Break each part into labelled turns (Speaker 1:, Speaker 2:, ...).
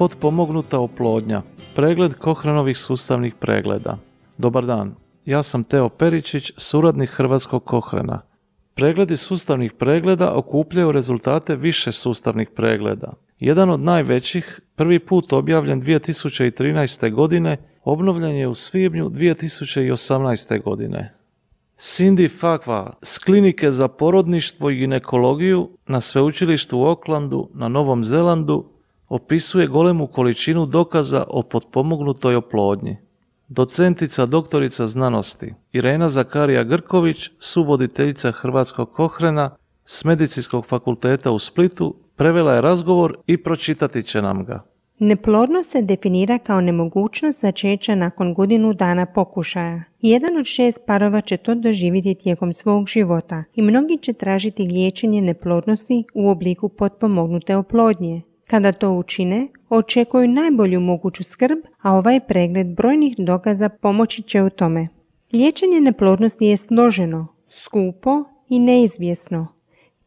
Speaker 1: Potpomognuta oplodnja. Pregled Kohranovih sustavnih pregleda. Dobar dan, ja sam Teo Peričić, suradnik Hrvatskog Kohrena. Pregledi sustavnih pregleda okupljaju rezultate više sustavnih pregleda. Jedan od najvećih, prvi put objavljen 2013. godine, obnovljen je u svibnju 2018. godine. Cindy Fakva s klinike za porodništvo i ginekologiju na sveučilištu u Oklandu na Novom Zelandu opisuje golemu količinu dokaza o potpomognutoj oplodnji. Docentica doktorica znanosti Irena Zakarija Grković, suvoditeljica Hrvatskog Kohrena s Medicinskog fakulteta u Splitu, prevela je razgovor i pročitati će nam ga.
Speaker 2: Neplodnost se definira kao nemogućnost začeća nakon godinu dana pokušaja. Jedan od šest parova će to doživjeti tijekom svog života i mnogi će tražiti liječenje neplodnosti u obliku potpomognute oplodnje. Kada to učine, očekuju najbolju moguću skrb, a ovaj pregled brojnih dokaza pomoći će u tome. Liječenje neplodnosti je složeno, skupo i neizvjesno.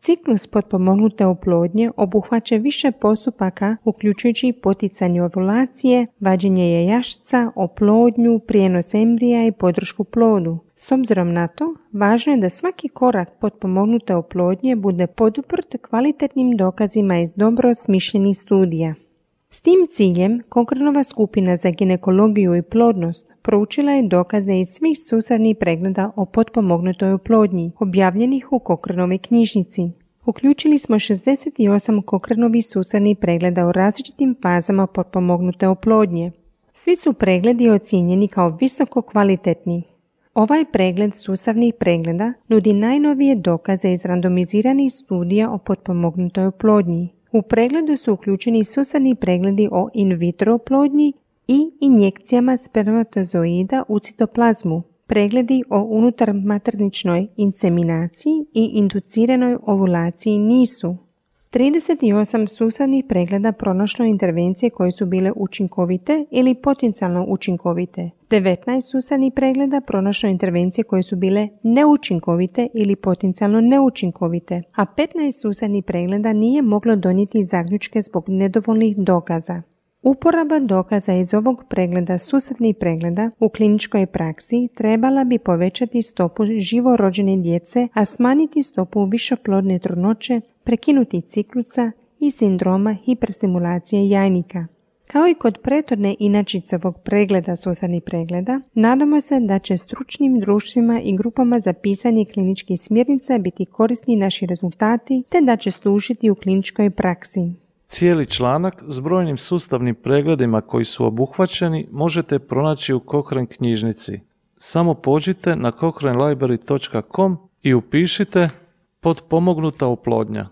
Speaker 2: Ciklus potpomognute oplodnje obuhvaća više postupaka uključujući poticanje ovulacije, vađenje jajašca, oplodnju, prijenos embrija i podršku plodu. S obzirom na to, važno je da svaki korak potpomognute oplodnje bude poduprt kvalitetnim dokazima iz dobro smišljenih studija. S tim ciljem, Kokranova skupina za ginekologiju i plodnost proučila je dokaze iz svih susadnih pregleda o potpomognutoj oplodnji, objavljenih u Kokranovoj knjižnici. Uključili smo 68 Kokranovih susadnih pregleda u različitim fazama potpomognute oplodnje. Svi su pregledi ocijenjeni kao visoko kvalitetni. Ovaj pregled sustavnih pregleda nudi najnovije dokaze iz randomiziranih studija o potpomognutoj oplodnji. U pregledu su uključeni susadni pregledi o in vitro oplodnji i injekcijama spermatozoida u citoplazmu, pregledi o unutar materničnoj inseminaciji i induciranoj ovulaciji nisu. 38 sustavnih pregleda pronašlo intervencije koje su bile učinkovite ili potencijalno učinkovite. 19 sustavnih pregleda pronašlo intervencije koje su bile neučinkovite ili potencijalno neučinkovite, a 15 sustavnih pregleda nije moglo donijeti zaključke zbog nedovoljnih dokaza. Uporaba dokaza iz ovog pregleda susadnih pregleda u kliničkoj praksi trebala bi povećati stopu živorođene djece, a smanjiti stopu višoplodne trudnoće, prekinuti ciklusa i sindroma hiperstimulacije jajnika. Kao i kod prethodne inačice ovog pregleda susadnih pregleda, nadamo se da će stručnim društvima i grupama za pisanje kliničkih smjernica biti korisni naši rezultati te da će služiti u kliničkoj praksi.
Speaker 1: Cijeli članak s brojnim sustavnim pregledima koji su obuhvaćeni možete pronaći u Cochrane knjižnici. Samo pođite na cochranelibrary.com i upišite potpomognuta oplodnja.